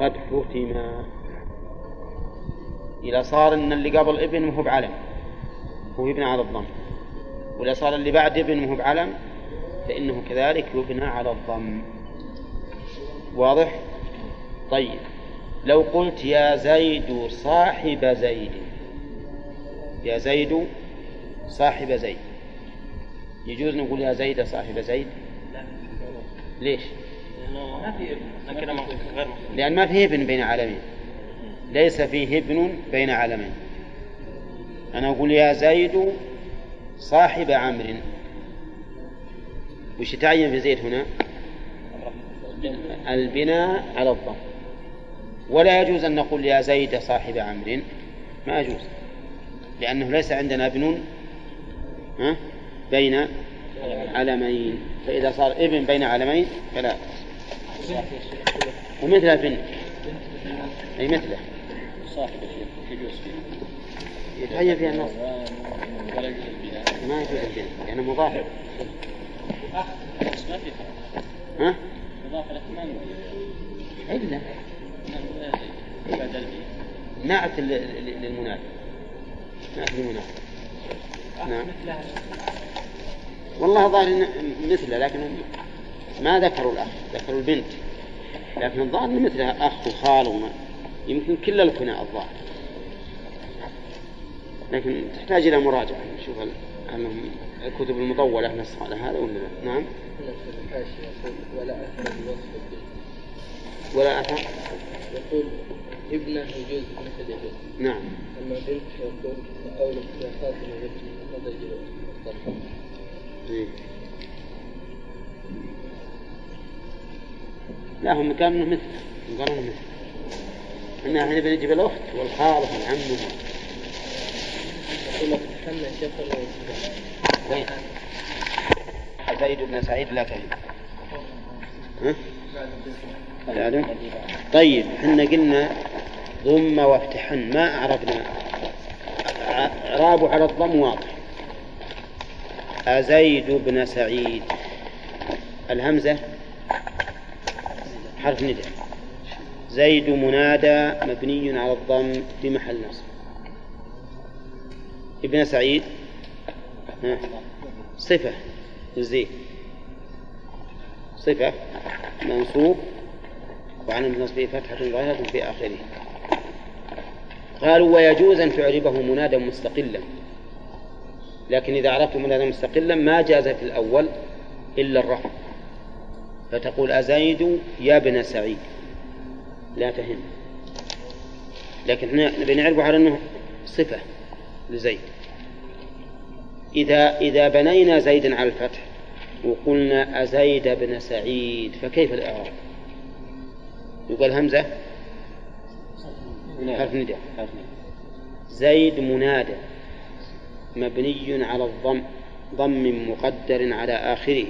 قد حتما إذا صار إن اللي قبل ابن هو بعلم هو يبنى على الضم. وإذا صار اللي بعد ابن وهو بعلم فإنه كذلك يبنى على الضم. واضح؟ طيب. لو قلت يا زيد صاحب زيد يا زيد صاحب زيد يجوز نقول يا زيد صاحب زيد؟ ليش؟ لأن ما فيه ابن بين عالمين ليس فيه ابن بين عالمين أنا أقول يا زيد صاحب عمرو وش تعين في زيد هنا؟ البناء على الضم. ولا يجوز أن نقول يا زيد صاحب عمرو ما يجوز. لأنه ليس عندنا ابن بين علمين. فإذا صار ابن بين علمين فلا. ومثل بنت أي مثله. صاحب يجوز فيه يتعين فيها النص يجوز ما يجوز البناء لأنه مضاف. ما في ها؟ مضاف إلا نعت للمنادى نعت للمنادى نعم. والله ظاهر مثله لكن ما ذكروا الأخ ذكروا البنت. لكن الظاهر مثلها أخ وخال وما يمكن كل الكناء الظاهر. لكن تحتاج إلى مراجعة. نشوف هل الكتب المطولة نص على هذا ولا لا؟ نعم. ولا أثر بوصف ولا أثر؟ يقول ابنه يجوز مثل ابن نعم. أما بنت يقول قولك يا فاطمة بنت هذا يجوز لا هم كانوا مثل قالوا مثل. إحنا إحنا بنجيب الاخت والخالة والعم. زيد بن سعيد لا تهين ها؟ طيب إحنا قلنا ضم وافتحن ما أعرفنا إعرابه على الضم واضح. أزيد بن سعيد. الهمزة؟ حرف ندى زيد منادى مبني على الضم في محل نصب. ابن سعيد. صفة. لزيد صفة. منصوب. وعن نصبه فتحة ظاهرة في آخره. قالوا ويجوز أن تعربه منادى مستقلا. لكن إذا عرفت منادى مستقلا ما جاز في الأول إلا الرفع فتقول أزيد يا ابن سعيد. لا تهم. لكن إحنا نبي نعرفه على أنه صفة لزيد. إذا إذا بنينا زيدا على الفتح وقلنا أزيد بن سعيد فكيف الإعراب؟ يقول همزة؟ حرف نداء. زيد منادى مبني على الضم ضم مقدر على آخره.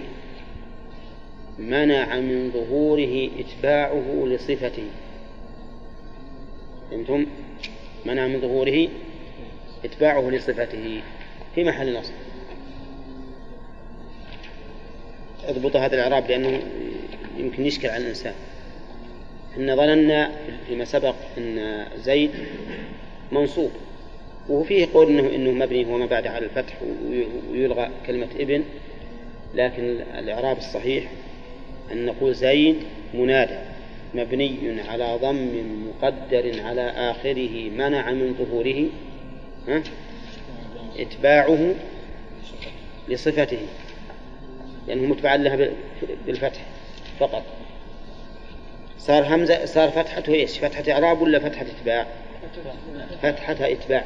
منع من ظهوره إتباعه لصفته. فهمتم؟ منع من ظهوره إتباعه لصفته في محل نصب. أضبط هذا الإعراب لأنه يمكن يشكل على الإنسان. إن ظننا فيما سبق أن زيد منصوب وفيه قول انه إنه مبني هو ما بعد على الفتح ويلغى كلمة ابن لكن الإعراب الصحيح أن نقول زيد منادى مبني على ضم مقدر على آخره منع من ظهوره ها؟ إتباعه لصفته لأنه متبع لها بالفتح فقط. صار همزة صار فتحته إيش؟ فتحة إعراب ولا فتحة إتباع؟ فتحتها إتباع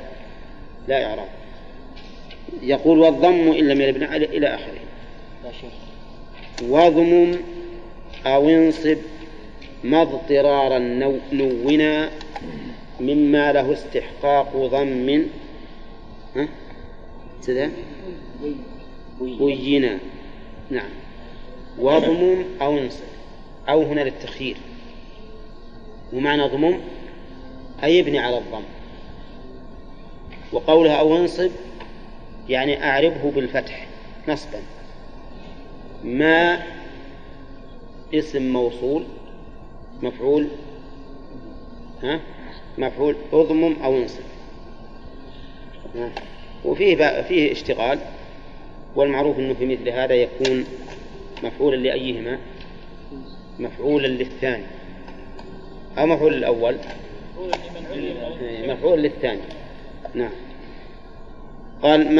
لا إعراب. يقول والضم إن لم يلبن إلى آخره. واضمم أو انصب ما اضطرارا نونا مما له استحقاق ضم. ها؟ كذا بينا. نعم. واضمم أو انصب. أو هنا للتخيير. ومعنى ضمم أي يبني على الضم. وقولها أو انصب يعني أعربه بالفتح نصبا. ما اسم موصول مفعول ها؟ مفعول أضمم أو انصب وفيه فيه اشتغال والمعروف إنه في مثل هذا يكون مفعولا لأيهما؟ مفعولا للثاني. أو مفعول الأول مفعول للثاني. نعم. قال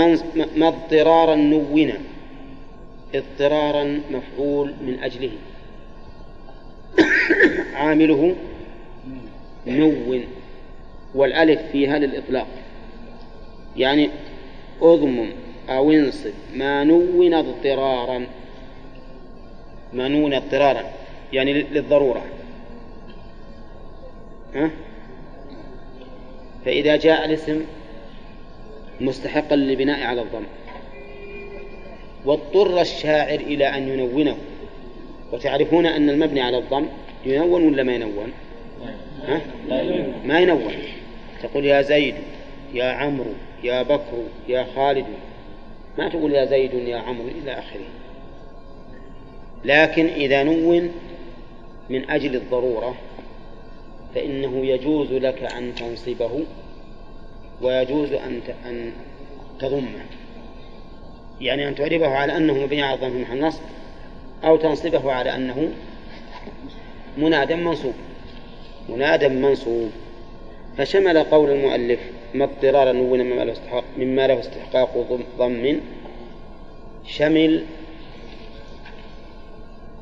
ما اضطرارا نونا اضطرارا مفعول من أجله. عامله نون والألف فيها للإطلاق. يعني أضمم أو انصب. ما نون اضطرارا. ما نون اضطرارا. يعني للضرورة. ها؟ فإذا جاء الاسم مستحقا للبناء على الضم. واضطر الشاعر إلى أن ينونه. وتعرفون أن المبني على الضم ينون ولا ما ينون؟ ها؟ ما ينون. تقول يا زيد يا عمرو يا بكر يا خالد. ما تقول يا زيد يا عمرو إلى آخره. لكن إذا نون من أجل الضرورة فإنه يجوز لك أن تنصبه ويجوز أن أن تضمه. يعني أن تعربه على أنه مبني على الضم محل أو تنصبه على أنه منادى منصوب. منادى منصوب. فشمل قول المؤلف ما اضطرار نون مما له استحقاق مما له استحقاق ضم شمل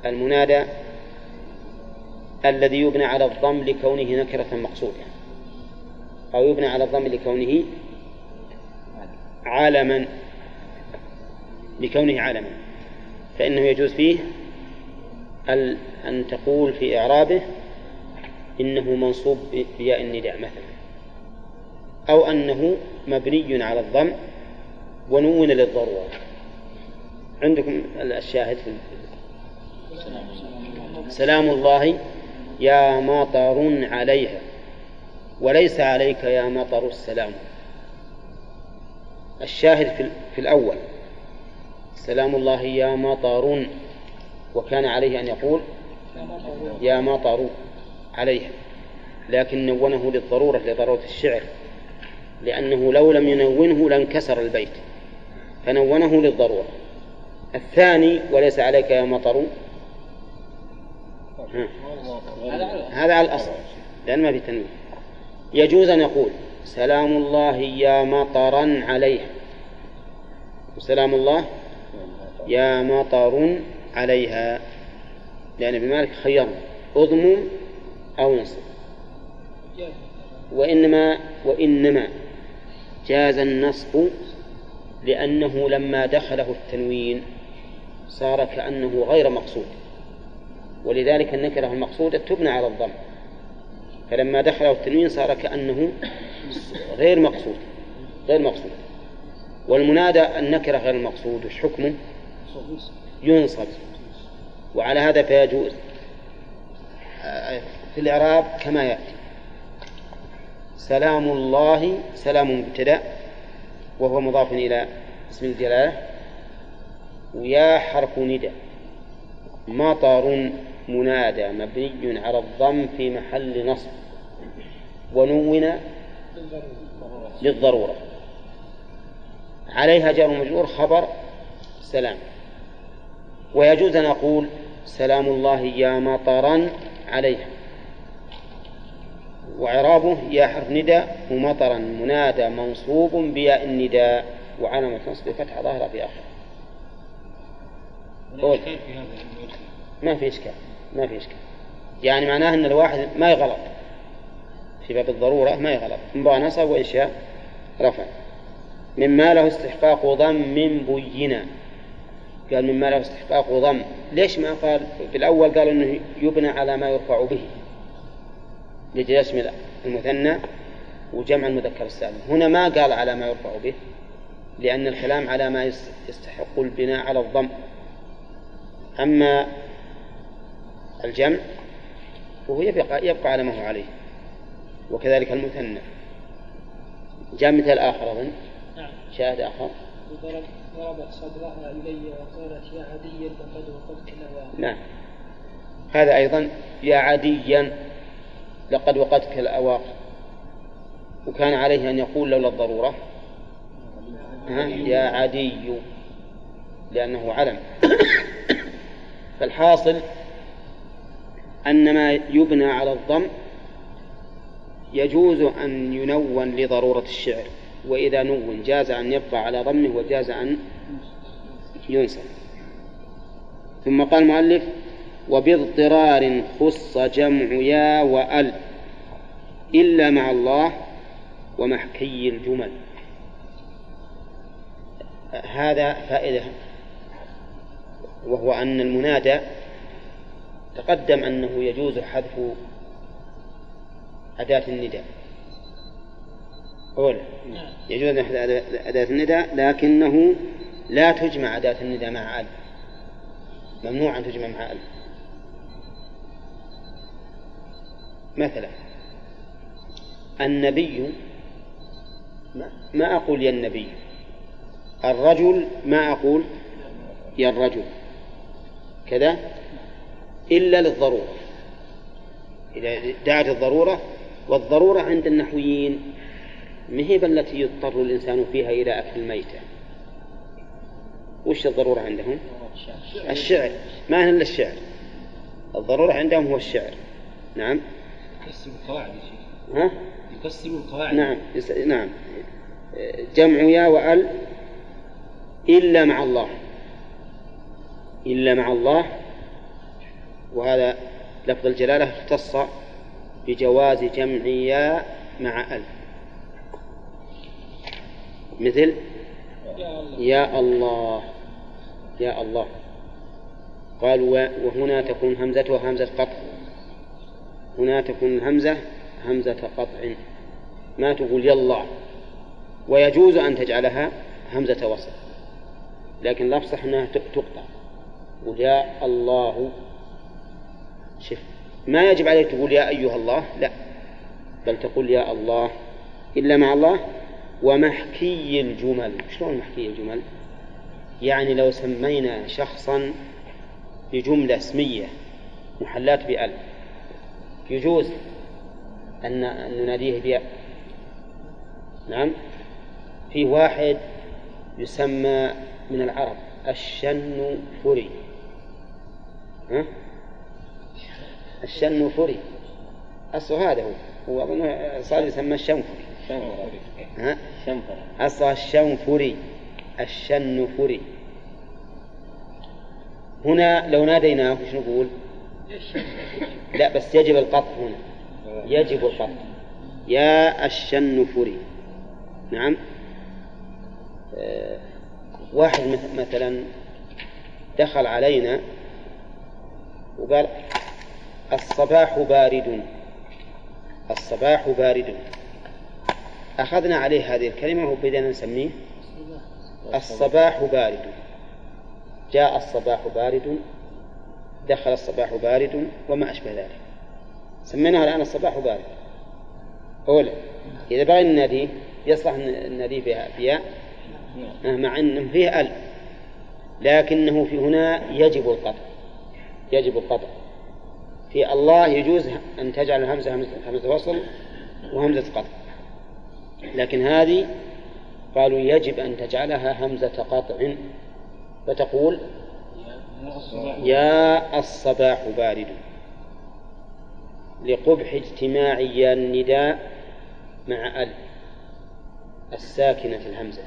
المنادى الذي يبنى على الضم لكونه نكرة مقصودة أو يبنى على الضم لكونه علما لكونه علما فإنه يجوز فيه أن تقول في إعرابه إنه منصوب بياء النداء مثلا أو أنه مبني على الضم ونون للضرورة عندكم الشاهد في سلام الله يا مطر عليها وليس عليك يا مطر السلام. الشاهد في الأول سلام الله يا مطر وكان عليه أن يقول يا مطر عليها. لكن نونه للضرورة لضرورة الشعر لأنه لو لم ينونه لانكسر البيت فنونه للضرورة. الثاني وليس عليك يا مطر هذا على الأصل لأن ما في تنوين. يجوز أن يقول سلام الله يا مطرا عليه سلام الله يا مطر عليها لأن ابن مالك خيرنا أضم أو انصب وإنما وإنما جاز النصب لأنه لما دخله التنوين صار كأنه غير مقصود. ولذلك النكرة المقصودة تبنى على الضم. فلما دخله التنوين صار كأنه غير مقصود غير مقصود. والمنادى النكرة غير المقصود وش حكمه؟ ينصب. وعلى هذا فيجوز. في الإعراب كما يأتي. سلام الله سلام مبتدأ وهو مضاف إلى اسم الجلالة. ويا حرف ندى مطر منادى مبني على الضم في محل نصب. ونون للضرورة. عليها جار مجرور خبر سلام. ويجوز أن أقول سلام الله يا مطرا عليها وعرابه يا حرف نداء ومطرا منادى منصوب بياء النداء. وعلامة نصب فتحة ظاهرة في آخره. ما في إشكال ما في إشكال. يعني معناه أن الواحد ما يغلط. في باب الضرورة ما يغلط. مبا نصب وإنشاء رفع. مما له استحقاق ضم بينا قال مما له استحقاق ضم. ليش ما قال؟ في الأول قال أنه يبنى على ما يرفع به. لجل يشمل المثنى وجمع المذكر السالم هنا ما قال على ما يرفع به لأن الكلام على ما يستحق البناء على الضم. أما الجمع فهو يبقى, يبقى على ما هو عليه. وكذلك المثنى. جاء مثال آخر أظن. نعم. شاهد آخر. ضربت صدرها إلي وقالت يا عديا فقد وقفت نعم. هذا أيضا يا عديا لقد وقتك الأواق وكان عليه أن يقول لولا الضرورة. يا عدي لأنه علم. فالحاصل أن ما يبنى على الضم يجوز أن ينون لضرورة الشعر. وإذا نون جاز أن يبقى على ضمه وجاز أن ينصب ثم قال المؤلف وباضطرار خص جمع يا وأل إلا مع الله ومحكي الجمل. هذا فائدة وهو أن المنادى تقدم أنه يجوز حذف أداة النداء. أولا يجوز أن أداة النداء لكنه لا تجمع أداة النداء مع أل ممنوع أن تجمع مع أل مثلا النبي ما أقول يا النبي؟ الرجل ما أقول يا الرجل. كذا؟ إلا للضرورة. إذا دعت الضرورة والضرورة عند النحويين. مهيبا التي يضطر الإنسان فيها إلى أكل الميتة؟ وش الضرورة عندهم؟ الشعر. ما هي إلا الشعر. الضرورة عندهم هو الشعر. نعم. يقسم القواعد ها؟ يقسم القواعد. نعم. نعم. جمع يا وأل إلا مع الله. إلا مع الله. وهذا لفظ الجلالة اختص بجواز جمع يا مع أل. مثل يا الله يا الله. قال وهنا تكون همزتها همزة قطع. هنا تكون الهمزة همزة قطع. ما تقول يلا ويجوز أن تجعلها همزة وصل لكن الأفصح أنها تقطع. ويا الله. شف. ما يجب عليك تقول يا أيها الله لا. بل تقول يا الله. إلا مع الله؟ ومحكي الجمل. شلون محكي الجمل؟ يعني لو سمينا شخصا بجملة اسمية محلات بأل يجوز أن نناديه بياء. نعم؟ في واحد يسمى من العرب الشن فري ها؟ الشنفرى أصله هذا هو. هو أظن صار يسمى الشنفري ها؟ الشنفري الشنفري هنا لو ناديناه وش نقول؟ لا بس يجب القطع هنا. يجب القطع. يا الشنفري نعم. آه واحد مثلا دخل علينا وقال الصباح بارد. الصباح بارد. أخذنا عليه هذه الكلمة وبدأنا نسميه الصباح بارد. جاء الصباح بارد دخل الصباح بارد وما أشبه ذلك. سميناه الآن الصباح بارد. أولا إذا بغينا نناديه يصلح النادي فيها فيها مع أنه فيه أل لكنه في هنا يجب القطع. يجب القطع. في الله يجوز أن تجعل الهمزة همزة وصل وهمزة قطع. لكن هذه قالوا يجب أن تجعلها همزة قطع. فتقول يا الصباح بارد. لقبح اجتماع النداء مع ال الساكنة الهمزة.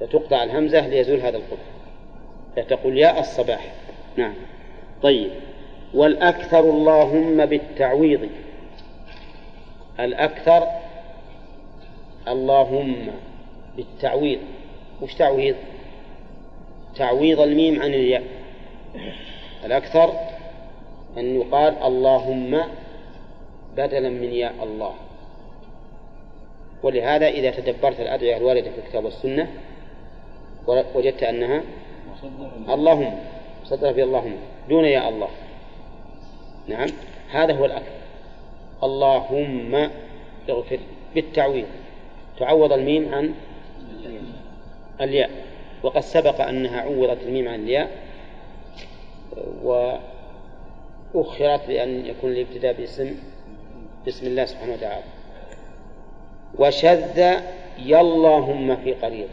فتقطع الهمزة ليزول هذا القبح. فتقول يا الصباح. نعم. طيب. والأكثر اللهم بالتعويض. الأكثر اللهم بالتعويض. وش تعويض؟ تعويض الميم عن الياء. الأكثر أن يقال اللهم بدلا من يا الله. ولهذا إذا تدبرت الأدعية الواردة في الكتاب والسنة وجدت أنها اللهم صدر في اللهم دون يا الله. نعم هذا هو الأكثر. اللهم اغفر بالتعويض. تعوض الميم عن الياء. وقد سبق أنها عوضت الميم عن الياء وأخرت لأن يكون الابتداء باسم بسم الله سبحانه وتعالى. وشذ ياللهم في قريض.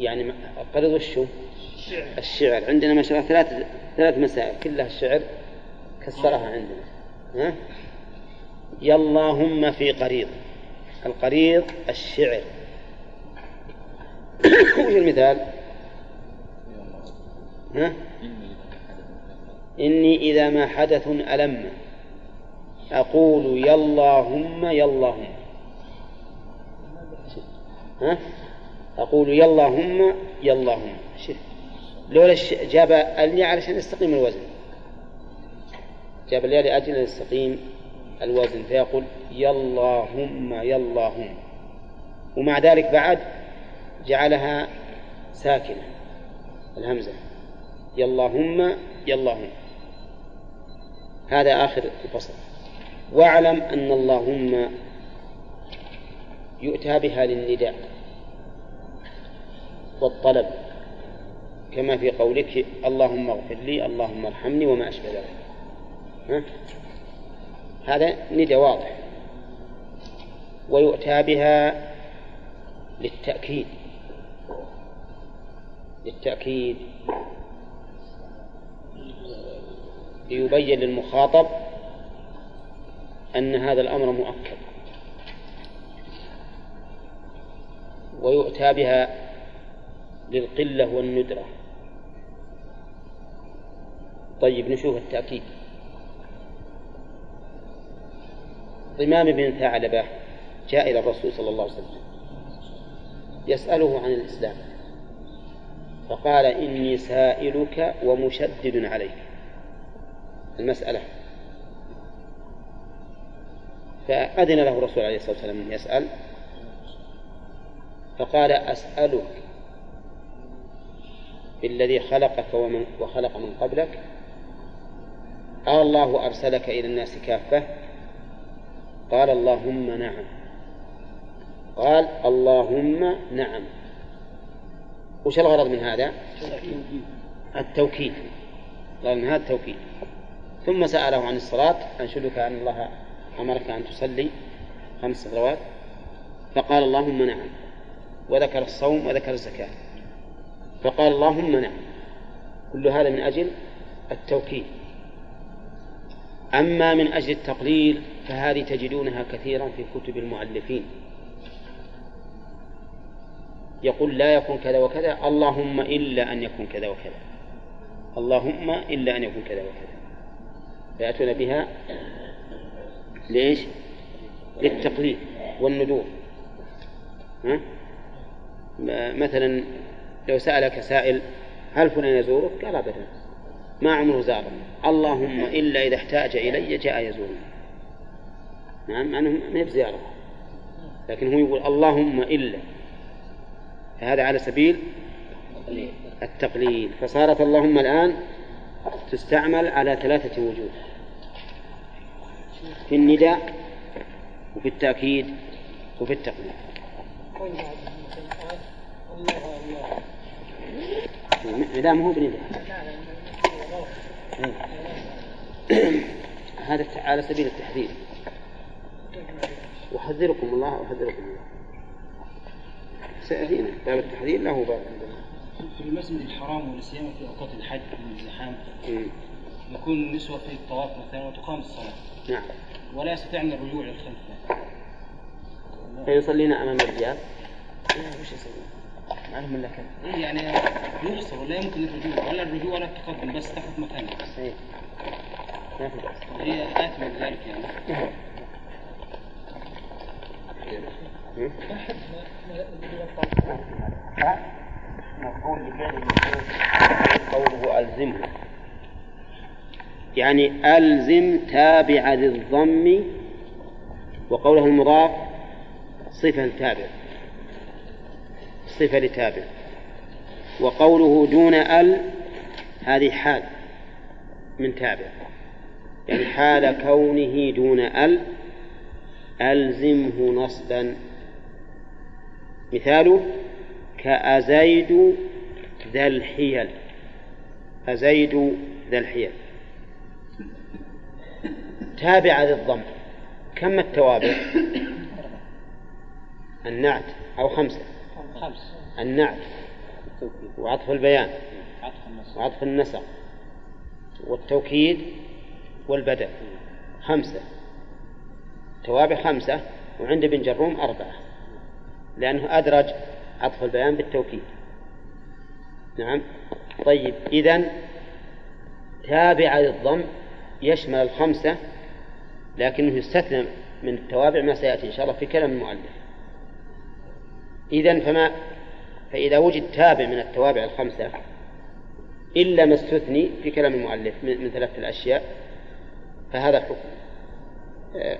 يعني قريض الشو؟ الشعر. عندنا ما شاء الله ثلاث ثلاث مسائل كلها الشعر كسرها عندنا. ها؟ ياللهم في قريض. القريض الشعر وش المثال؟ ها؟ إني إذا ما حدث ألم أقول يلاهم يلاهم ها؟ أقول يلاهم يلاهم شوف لولا جاب الياء علشان يستقيم الوزن جاب الياء لأجل أن يستقيم الوزن فيقول يلاهم يلاهم ومع ذلك بعد جعلها ساكنة الهمزة. يلاهم يلاهم هذا آخر الفصل. واعلم أن اللهم يؤتى بها للنداء والطلب كما في قولك اللهم اغفر لي اللهم ارحمني وما أشبه ذلك؟ هذا ندى واضح. ويؤتى بها للتأكيد. للتأكيد. ليبين للمخاطب أن هذا الأمر مؤكد. ويؤتى بها للقلة والندرة. طيب نشوف التأكيد. ضمام بن ثعلبة جاء إلى الرسول صلى الله عليه وسلم يسأله عن الإسلام. فقال إني سائلك ومشدد عليك. المسألة. فأذن له الرسول عليه الصلاة والسلام أن يسأل. فقال أسألك بالذي خلقك ومن وخلق من قبلك. الله أرسلك إلى الناس كافة. قال اللهم نعم. قال اللهم نعم. وش الغرض من هذا؟ التوكيد. قال من هذا التوكيد. ثم سأله عن الصلاة أنشدك أن الله أمرك أن تصلي خمس صلوات. فقال اللهم نعم. وذكر الصوم وذكر الزكاة. فقال اللهم نعم. كل هذا من أجل التوكيد. أما من أجل التقليل فهذه تجدونها كثيرا في كتب المؤلفين. يقول لا يكون كذا وكذا اللهم إلا أن يكون كذا وكذا. اللهم إلا أن يكون كذا وكذا. فيأتون بها ليش؟ للتقليد والندور. ها؟ مثلا لو سألك سائل هل فلان يزورك؟ قال أبدا. ما عمره زارني. اللهم إلا إذا احتاج إلي جاء يزورني. نعم أنه ما هي بزيارة. لكن هو يقول اللهم إلا. فهذا على سبيل التقليل. فصارت اللهم الآن تستعمل على ثلاثة وجوه. في النداء وفي التأكيد وفي التقليد لا ما هو بنداء. هذا على سبيل التحذير. أحذركم الله أحذركم الله. سيأتينا باب التحذير له باب. في المسجد الحرام سيما في أوقات الحج والزحام يكون النسوة في الطواف مثلا وتقام الصلاة. نعم. ولا يستطيعن الرجوع للخلف فيصلين أمام الرجال؟ وش يسوي؟ ما لهم إلا كذا. إيه يعني يحصر ولا يمكن الرجوع ولا الرجوع ولا التقدم بس تحت مكانه إيه. ما في. بأس هي آت من ذلك يعني. لفعل قوله ألزمه يعني ألزم تابع ذي الضم وقوله المضاف صفة لتابع. صفة لتابع. وقوله دون ال هذه حال من تابع. يعني حال كونه دون ال ألزمه نصبا. مثاله كأزيد ذا الحيل. أزيد ذا الحيل. تابع ذي الضم كم التوابع؟ النعت أو خمسة. خمس النعت. وعطف البيان. وعطف النسق. والتوكيد والبدء. خمسة. توابع خمسة وعند ابن جروم أربعة لأنه أدرج عطف البيان بالتوكيد. نعم. طيب إذن تابع للضم يشمل الخمسة لكنه يستثنى من التوابع ما سيأتي إن شاء الله في كلام المؤلف. إذن فما فإذا وجد تابع من التوابع الخمسة إلا ما استثني في كلام المؤلف من ثلاثة الأشياء فهذا حكم.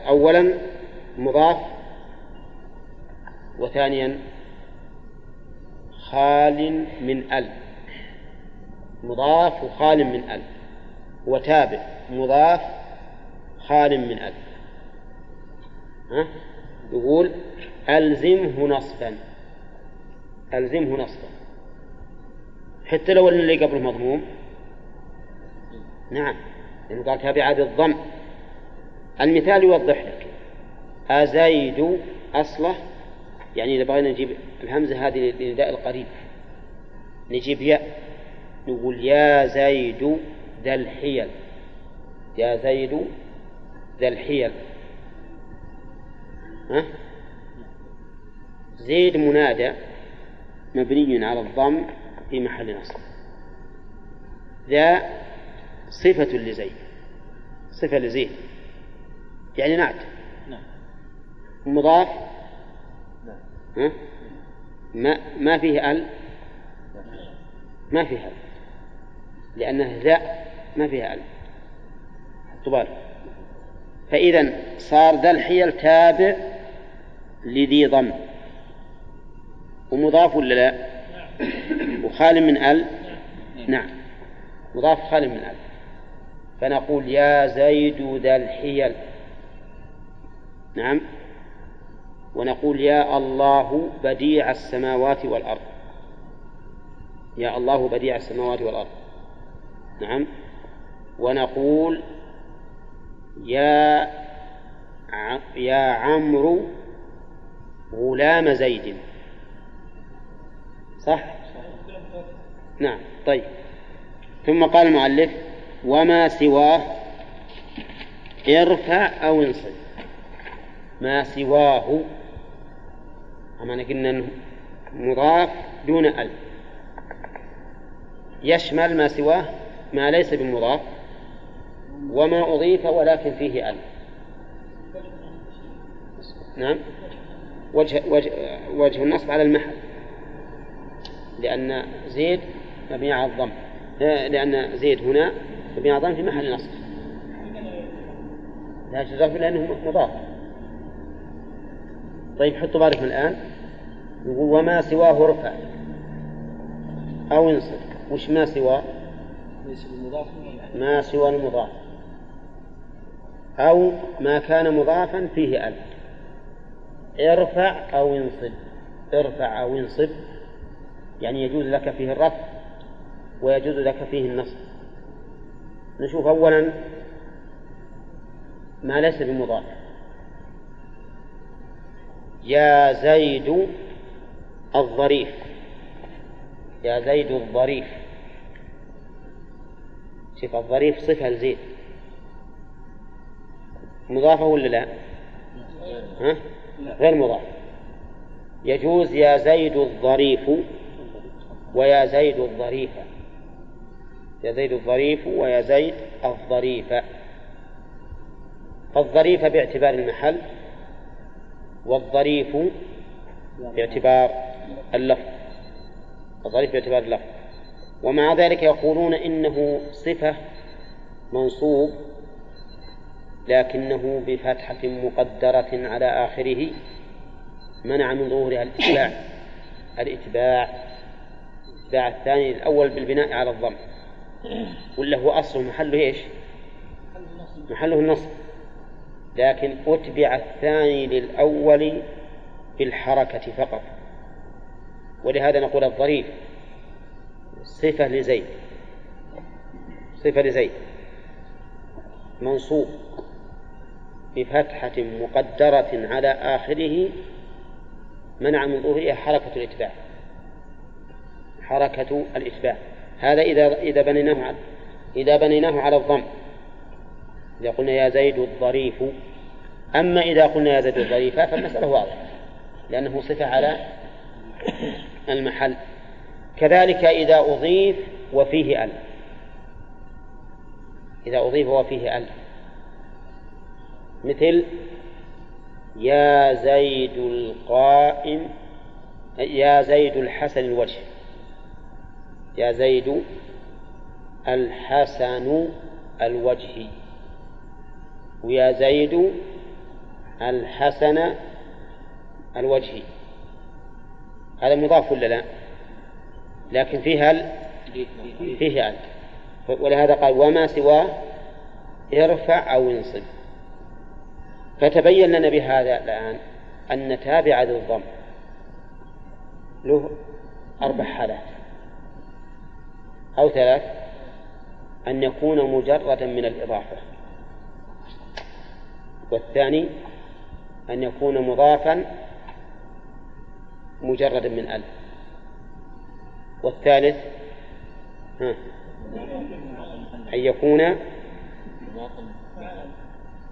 أولا مضاف وثانيا خال من ال. مضاف وخال من ال. وتابع مضاف خال من ال. ها؟ يقول ألزمه نصفا ألزمه نصفا حتى لو اللي قبله مضموم. نعم. لأنه قال تابع بالضم المثال يوضح لك. أزيد أصله يعني إذا بغينا نجيب الهمزة هذه لنداء القريب. نجيب ياء نقول يا زيد ذا الحيل. يا زيد ذا الحيل. ها؟ زيد منادى مبني على الضم في محل نصب. ذا صفة لزيد. صفة لزيد. يعني نعت. نعم. مضاف. ها؟ ما ما فيه ال؟ ما فيه ال. لأنه ذا ما فيها ال. حطوا فإذا صار ذا الحيل تابع لذي ضم. ومضاف ولا لا؟ وخال من ال؟ نعم. مضاف خال من ال. فنقول يا زيد ذا الحيل. نعم. ونقول يا الله بديع السماوات والأرض. يا الله بديع السماوات والأرض. نعم. ونقول يا يا عمرو غلام زيد. صح؟ نعم. طيب. ثم قال المؤلف وما سواه ارفع أو انصب ما سواه. أما قلنا أنه مضاف دون ال. يشمل ما سواه ما ليس بمضاف. وما أضيف ولكن فيه ال. نعم. وجه, وجه, وجه النصب على المحل. لأن زيد مبني على الضم. لأن زيد هنا مبني على الضم في محل نصب. لا تضاف لأنه مضاف. طيب حطوا بالكم الآن. يقول وما سواه ارفع أو انصب وش ما سواه؟ ما سوى المضاف. أو ما كان مضافا فيه ألف. ارفع أو انصب. ارفع أو انصب. يعني يجوز لك فيه الرفع ويجوز لك فيه النصب. نشوف أولا ما ليس بمضاف. يا زيد الظريف. يا زيد الظريف. شوف الظريف صفة لزيد. مضافة ولا لا؟ ها؟ غير مضاف. يجوز يا زيد الظريف ويا زيد الظريفة يا زيد الظريف ويا زيد الظريفة فالظريفة باعتبار المحل والظريف باعتبار اللفظ. الظريف باعتبار اللفظ. ومع ذلك يقولون إنه صفة منصوب لكنه بفتحة مقدرة على آخره منع من ظهورها الإتباع. الإتباع الإتباع الثاني الأول بالبناء على الضم. ولا هو أصله محله إيش؟ محله النصب. لكن أتبع الثاني للأول بالحركة فقط. ولهذا نقول الظريف صفة لزيد. صفة لزيد. منصوب بفتحة مقدرة على آخره منع من ظهورها حركة الإتباع. حركة الإتباع. هذا إذا إذا بنيناه إذا بنيناه على الضم. إذا قلنا يا زيد الظريف أما إذا قلنا يا زيد الظريف فالمسألة واضحة لأنه صفة على المحل. كذلك إذا أضيف وفيه أل إذا أضيف وفيه أل مثل يا زيد القائم يا زيد الحسن الوجه. يا زيد الحسن الوجه. ويا زيد الحسن الوجه هذا مضاف ولا لا؟ لكن فيه هل فيه هل ولهذا قال وما سواه ارفع أو انصب. فتبين لنا بهذا الآن أن تابع ذي الضم له أربع حالات. أو ثلاث أن يكون مجردا من الإضافة. والثاني أن يكون مضافا مجردا من أل والثالث ها أن يكون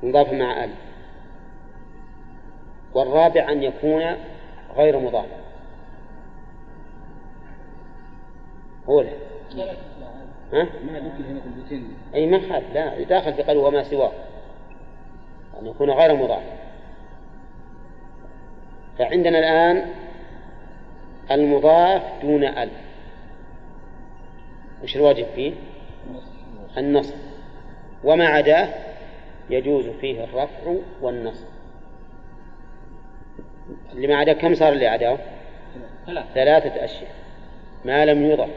مضافا مع أل والرابع أن يكون غير مضاف. هو له ها؟ أي ما خالف لا داخل في قلب وما سواه. أن يكون غير مضاف. فعندنا الآن المضاف دون أل. وش الواجب فيه؟ النصب وما عداه يجوز فيه الرفع والنصب اللي ما عداه كم صار اللي عداه؟ ثلاثة. أشياء. ما لم يضف.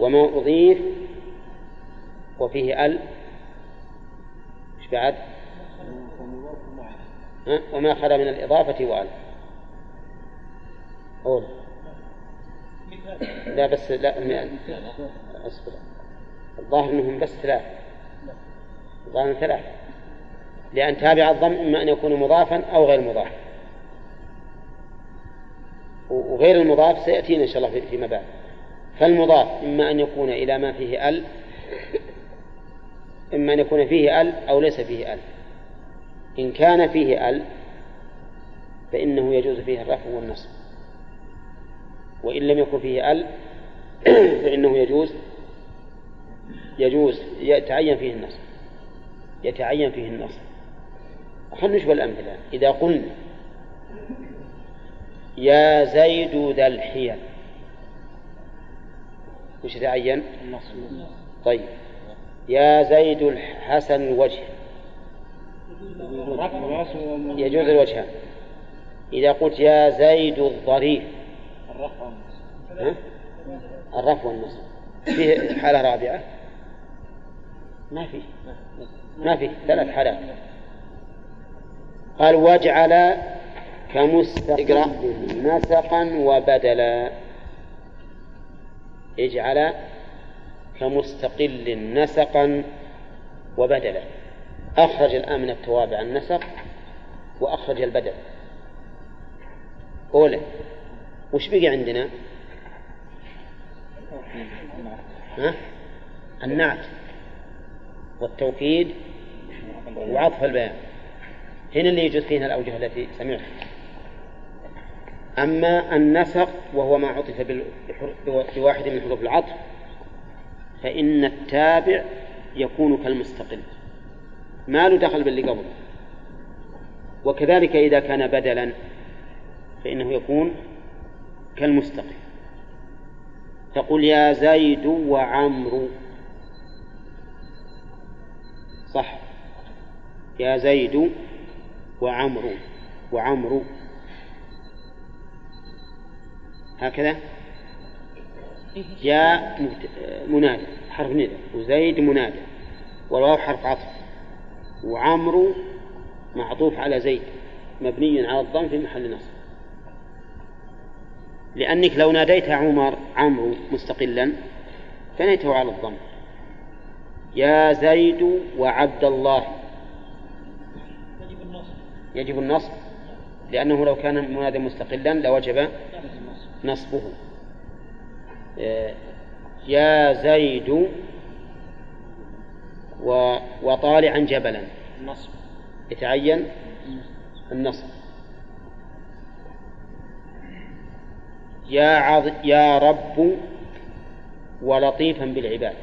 وما أضيف. وفيه ال. إيش بعد؟ وما خلا من الإضافة وأل قول. لا بس لا أصبر. الظاهر أنهم بس ثلاث. الظاهر ثلاث. لأن تابع الضم إما أن يكون مضافا أو غير مضاف. وغير المضاف سيأتينا إن شاء الله فيما بعد. فالمضاف إما أن يكون إلى ما فيه أل إما أن يكون فيه أل أو ليس فيه أل. إن كان فيه أل فإنه يجوز فيه الرفع والنصب. وإن لم يكن فيه أل فإنه يجوز يجوز يتعين فيه النصب. يتعين فيه النصب. خلنا نشوف الأمثلة. إذا قلنا يا زيد ذا الحيل وش يتعين؟ طيب. يا زيد الحسن الوجه يجوز الوجهان إذا قلت يا زيد الظريف. الرفع والنصب. فيه حالة رابعة. ما في ما في ثلاث حالات. قال واجعل كمستقر نسقا وبدلا. اجعل كمستقل نسقا وبدلا. أخرج الآن من التوابع النسق وأخرج البدل أولا وش بقي عندنا؟ ها؟ النعت والتوكيد وعطف البيان هنا اللي يجوز فيها الأوجه التي سمعت أما النسق وهو ما عطف بواحد من حروف العطف فإن التابع يكون كالمستقل ما له دخل باللي قبل. وكذلك إذا كان بدلا فإنه يكون كالمستقل تقول يا زيد وعمرو. صح. يا زيد وعمرو. وعمرو. هكذا. جاء منادى حرف ندى وزيد منادى. والواو حرف عطف. وعمرو معطوف على زيد مبني على الضم في محل نصب. لأنك لو ناديت عمر عمرو مستقلا فنيته على الضم. يا زيد وعبد الله. يجب النصب. لأنه لو كان منادى مستقلا لوجب نصبه. آه، يا زيد وطالعا جبلا. النصب. يتعين النصب. يا عظ... يا رب ولطيفا بالعباد.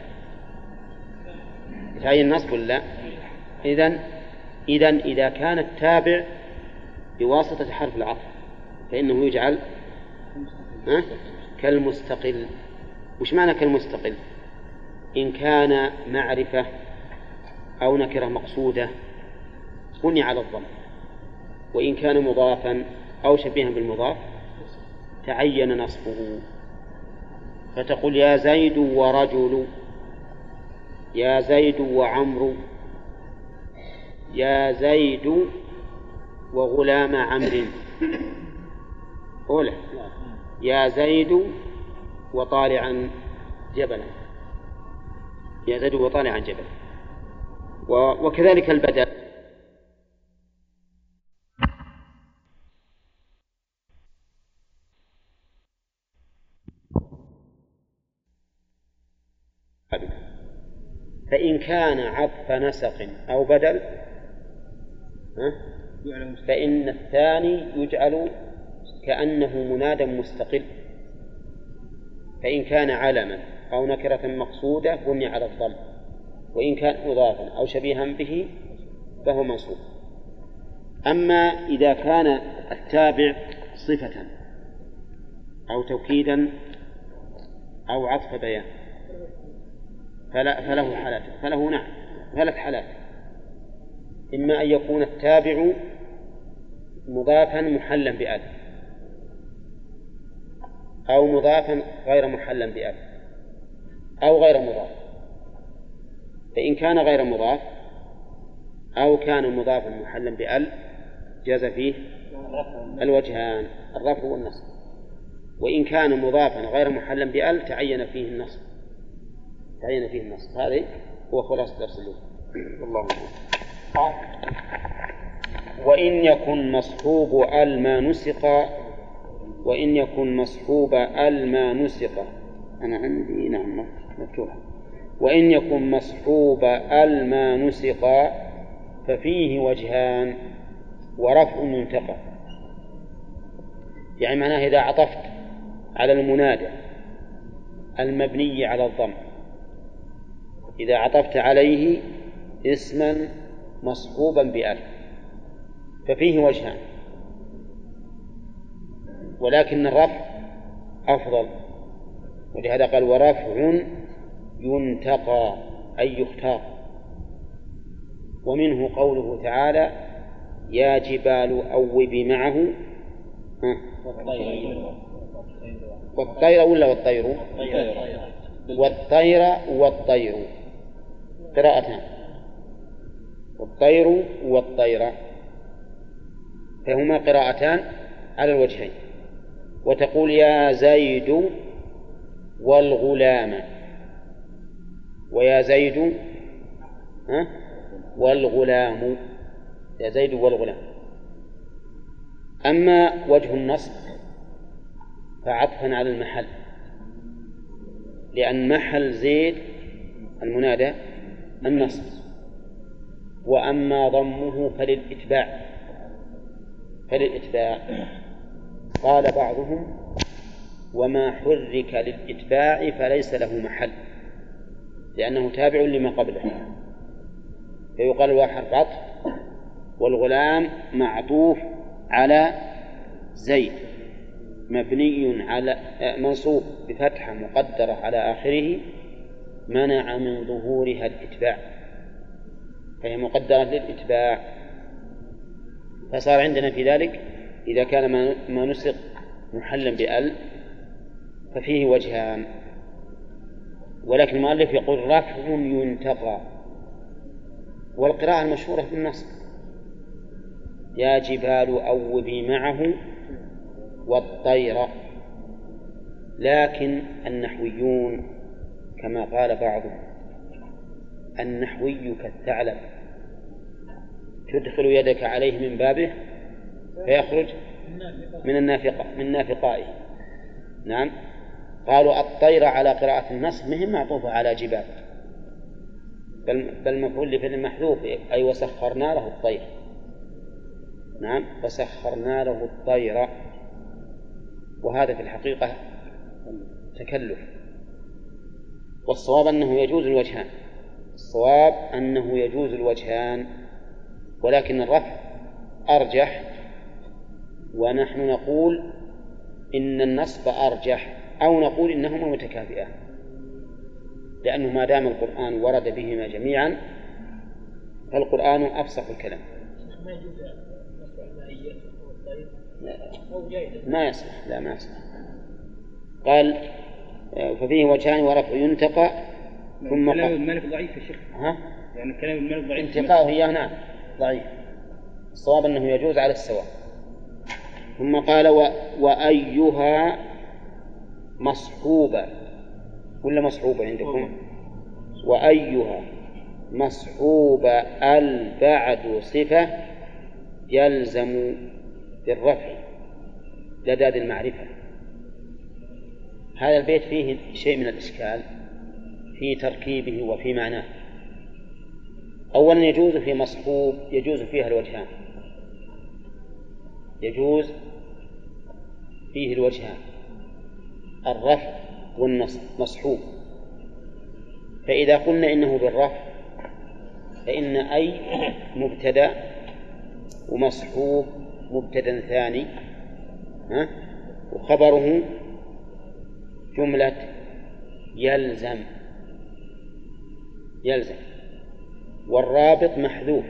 يتعين النصب ولا لا؟ إذن إذن إذا كان التابع بواسطة حرف العطف فإنه يجعل ها؟ كالمستقل. وش معنى كالمستقل؟ إن كان معرفة أو نكرة مقصودة بني على الضم وإن كان مضافا أو شبيها بالمضاف تعين نصبه. فتقول يا زيد ورجل يا زيد وعمرو يا زيد وغلام عمرو. أولى. يا زيد وطالعا جبلا. يا زيد وطالعا جبلا. وكذلك البدل فإن كان عطف نسق أو بدل فإن الثاني يجعل كأنه منادى مستقل. فإن كان علما أو نكرة مقصودة بني على الضم. وإن كان مضافا أو شبيها به فهو منصوب. أما إذا كان التابع صفة أو توكيدا أو عطف بيان فلا فله حالات فله نعم ثلاث حالات. إما أن يكون التابع مضافا محلا بأل أو مضافا غير محلا بأل أو غير مضاف. فإن كان غير مضاف أو كان مضافا محلا بأل جاز فيه الوجهان الرفع والنصب. وإن كان مضافا غير محلا بأل تعين فيه النصب. تعين فيه النصب. هذا هو خلاصة درس اليوم. والله وإن يكن مصحوب أل ما نسق وإن يكن مصحوب أل ما نسق. أنا عندي نعم مفتوحة. وإن يكن مصحوب ال ما نسق ففيه وجهان ورفع ينتقى يعني معناه إذا عطفت على المنادى المبني على الضم. إذا عطفت عليه اسما مصحوبا بألف ففيه وجهان. ولكن الرفع أفضل. ولهذا قال ورفع ينتقى أي يختار. ومنه قوله تعالى يا جبال أوبي معه. والطير. ولا والطير؟ والطير. والطير قراءتان والطير والطير. فهما قراءتان على الوجهين. وتقول يا زيد والغلام. ويا زيد ها؟ والغلام. يا زيد والغلام. أما وجه النصب فعطفا على المحل لأن محل زيد المنادى النصب وأما ضمه فللإتباع. فللإتباع. قال بعضهم وما حرك للإتباع فليس له محل. لأنه تابع لما قبله. فيقال الواو حرف عطف والغلام معطوف على زيد مبني على منصوب بفتحة مقدرة على آخره منع من ظهورها الإتباع. فهي مقدرة للإتباع. فصار عندنا في ذلك إذا كان ما نسق محلا بأل ففيه وجهان. ولكن المؤلف يقول رفع ينتقى. والقراءة المشهورة بالنصب يا جبال أوبي معه والطير. لكن النحويون كما قال بعضهم النحوي كالثعلب. تدخل يدك عليه من بابه فيخرج من النافقة من نافقائه. نعم. قالوا الطير على قراءة النص مهم معطوفة على جبال. بل بل مفعول لفعل محذوف أي وسخرنا له الطير. نعم وسخرنا له الطير. وهذا في الحقيقة تكلف. والصواب أنه يجوز الوجهان. الصواب أنه يجوز الوجهان. ولكن الرفع أرجح. ونحن نقول إن النصب أرجح. أو نقول إنهما متكافئان لأنه ما دام القرآن ورد بهما جميعا فالقرآن أفصح الكلام. ما يصلح لا ما يصلح قال ففيه وجهان ورفع ينتقى ثم كلام الملك ضعيف يا شيخ. ها؟ يعني كلام الملك ضعيف. انتقاؤه إياه نعم ضعيف. الصواب أنه يجوز على السواء. ثم قال و... وأيها مصحوبة. ولا مصحوبة عندكم؟ وأيها مصحوبة البعد صفة يلزم بالرفع لدى المعرفة. هذا البيت فيه شيء من الإشكال في تركيبه وفي معناه. أولا يجوز في مصحوب يجوز فيها الوجهان. يجوز فيه الوجهان. الرفع والنصب مصحوب. فإذا قلنا إنه بالرفع فإن أي مبتدأ ومصحوب مبتدأ ثاني ها؟ وخبره جملة يلزم يلزم. والرابط محذوف.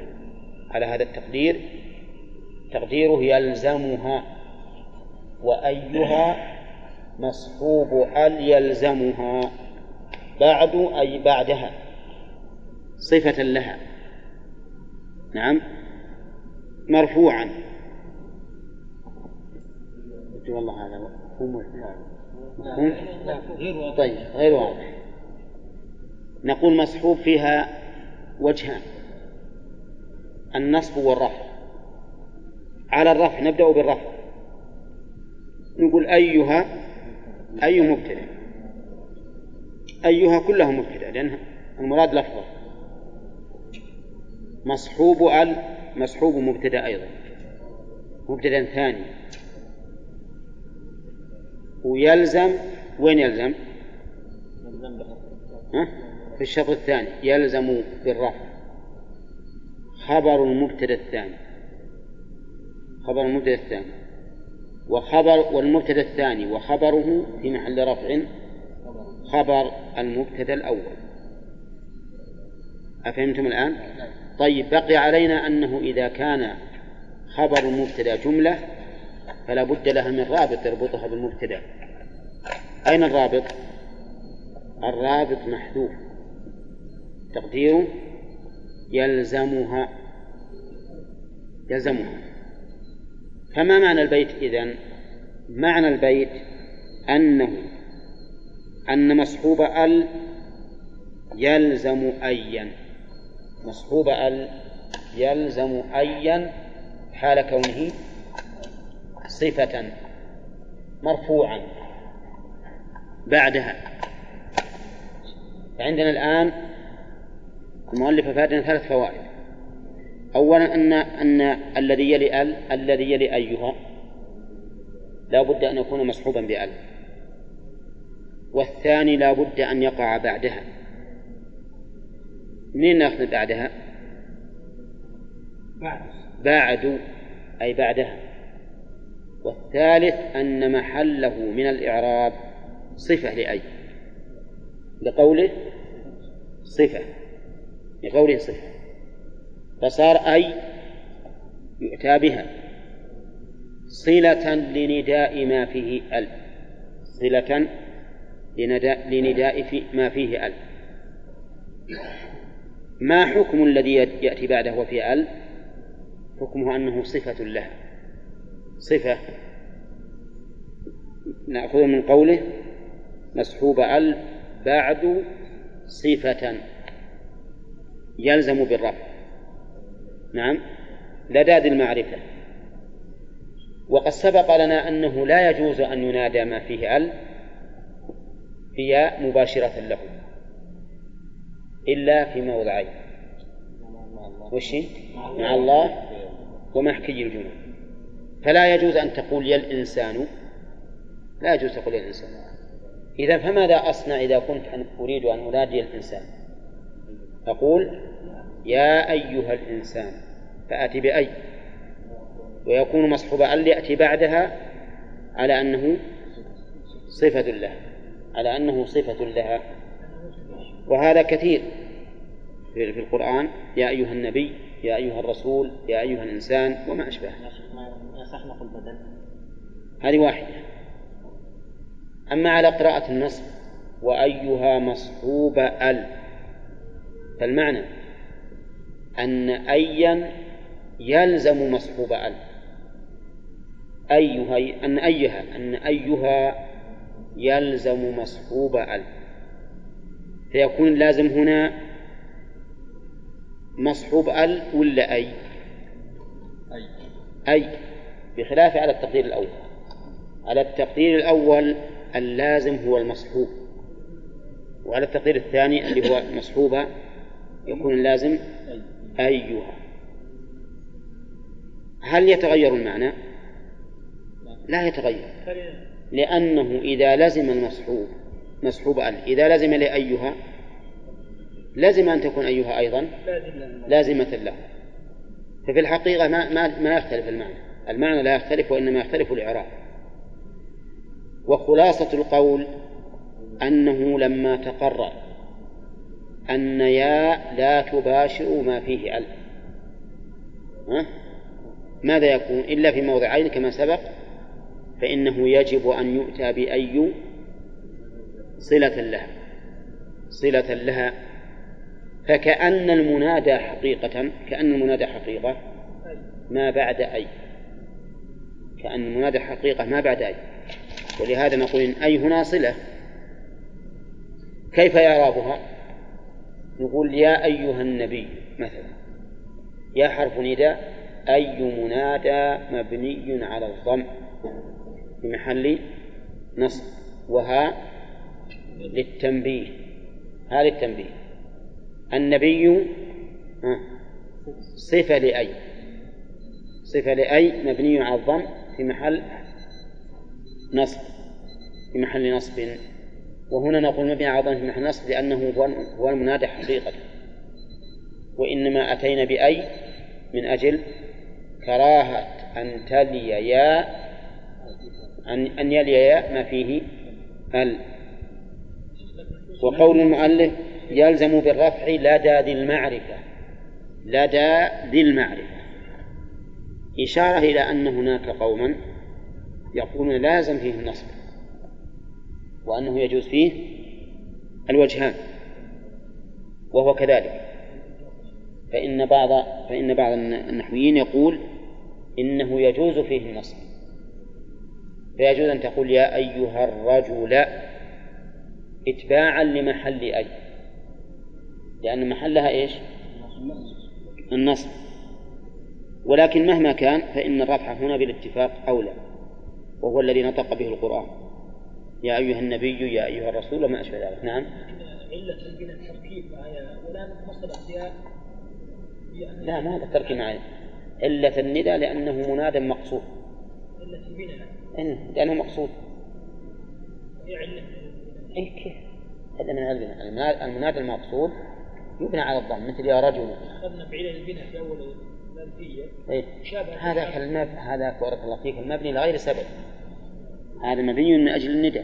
على هذا التقدير تقديره يلزمها. وأيها مصحوب ال يلزمها بعد أي بعدها صفة لها. نعم. مرفوعا. والله هذا مفهوم طيب غير واضح. نقول مصحوب فيها وجهان النصب والرفع. على الرفع نبدأ بالرفع. نقول أيها أي مبتدأ أيها كلها مبتدأ لأن المراد لفظة. مصحوب ال مصحوب مبتدأ أيضا. مبتدأ ثاني. ويلزم وين يلزم؟ ها؟ في الشرط الثاني. يلزم بالرفع. خبر المبتدأ الثاني. خبر المبتدأ الثاني. وخبر والمبتدأ الثاني وخبره في محل رفع خبر المبتدأ الأول. أفهمتم الآن؟ طيب بقي علينا أنه إذا كان خبر المبتدأ جملة فلا بد لها من رابط يربطها بالمبتدأ. أين الرابط؟ الرابط محذوف. تقديره يلزمها. يلزمها. فما معنى البيت إذن؟ معنى البيت أنه أن مصحوب ال يلزم أيا. مصحوب ال يلزم أيا حال كونه صفة مرفوعا بعدها. فعندنا الآن المؤلف فاتنا ثلاث فوائد. أولا أن أن الذي يلي أل الذي يلي أيها لا بد أن يكون مصحوبا بأل. والثاني لا بد أن يقع بعدها. منين نأخذ بعدها؟ بعد بعد أي بعدها. والثالث أن محله من الإعراب صفة لأي. لقوله صفة لقوله صفة. فصار أي يؤتى بها صلة لنداء ما فيه ألف. صلة لنداء, لنداء في ما فيه ألف. ما حكم الذي يأتي بعده وفي ألف؟ حكمه أنه صفة لها. صفة. نأخذ من قوله مسحوب ألف بعد صفة. يلزم بالرفع. نعم لداد المعرفة. وقد سبق لنا أنه لا يجوز أن ينادى ما فيه أل هي مباشرة له إلا في موضعين. وش؟ مع الله ومحكي الجنون فلا يجوز أن تقول يا الإنسان لا يجوز تقول يا الإنسان. إذا فماذا أصنع إذا كنت أن أريد أن أنادي الإنسان؟ أقول يا أيها الإنسان فأتي بأي؟ ويكون مصحوب أن يأتي بعدها على أنه صفة له على أنه صفة لها. وهذا كثير في القرآن. يا أيها النبي يا أيها الرسول يا أيها الإنسان وما أشبه. هذه واحدة. أما على قراءة النصب وأيها مصحوب ال فالمعنى أن أيا يلزم مصحوب ال أيها أن أيها أن أيها يلزم مصحوب ال فيكون اللازم هنا مصحوب أل ولا أي؟ أي. أي. بخلاف على التقدير الأول. على التقدير الأول اللازم هو المصحوب. وعلى التقدير الثاني اللي هو مصحوبة يكون اللازم أيها. هل يتغير المعنى؟ لا يتغير. لأنه إذا لزم المصحوب مصحوب أل إذا لزم لأيها لزم أن تكون أيها أيضا؟ لازمة له. ففي الحقيقة ما ما ما يختلف المعنى. المعنى لا يختلف وإنما يختلف الإعراب. وخلاصة القول أنه لما تقرر أن يا لا تباشر ما فيه ألف؟ ماذا يكون؟ إلا في موضعين كما سبق. فإنه يجب أن يؤتى بأي صلة لها. صلة لها. فكأن المنادى حقيقة كأن المنادى حقيقة ما بعد أي. كأن المنادى حقيقة ما بعد أي. ولهذا نقول إن أي هنا صلة. كيف إعرابها؟ نقول يا أيها النبي مثلا يا حرف نداء أي منادى مبني على الضم؟ في محل نصب. وها للتنبيه. هذا التنبيه النبي صفة لأي. صفة لأي مبني على الضم في محل نصب. في محل نصب. وهنا نقول مبني على في محل نصب لأنه هو المنادى حقيقة. وإنما أتينا بأي؟ من أجل كراهة أن تلي يا أن أن يلي يا ما فيه ال. وقول المؤلف يلزم بالرفع لدى ذي المعرفة. لدى ذي المعرفة. إشارة إلى أن هناك قوما يقولون لازم فيه النصب وأنه يجوز فيه الوجهان وهو كذلك. فإن بعض فإن بعض النحويين يقول إنه يجوز فيه النصب فيجوز أن تقول يا أيها الرجل إتباعا لمحل أي. لأن محلها إيش؟ النصب ولكن مهما كان فإن الرفع هنا بالاتفاق أولى وهو الذي نطق به القرآن. يا أيها النبي يا أيها الرسول وما أشبه ذلك. نعم. علة البناء التركيب ولا مصدر لا ما هذا تركي معي. علة الندى لأنه منادى مقصود. علة البناء لأنه مقصود. إيه كيف؟ هذا من البناء المنادى المقصود يبنى على الضم مثل يا رجل. أخذنا بعلل البناء في أول إيه؟ هذا المب... هذا بارك الله فيك المبني لغير سبب. هذا مبني من أجل الندى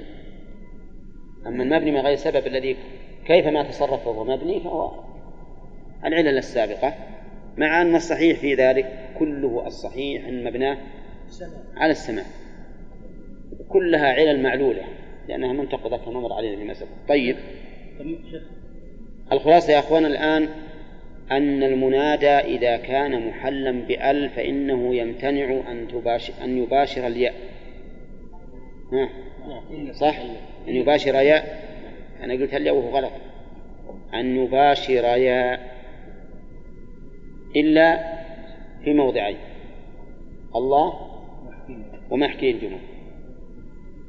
أما المبني من غير سبب الذي كيفما تصرف وهو مبني فهو العلل السابقة مع أن الصحيح في ذلك كله الصحيح أن مبناه على السماء. كلها علل معلولة لأنها منتقدة كما مر علينا في سبق. طيب. الخلاصة يا أخوان الآن أن المنادى إذا كان محلا بأل فإنه يمتنع أن تباشر أن يباشر الياء. صح؟ أن يباشر ياء. أنا قلت هل وهو غلط. أن يباشر ياء إلا في موضعين. الله وما يحكيه الجمل.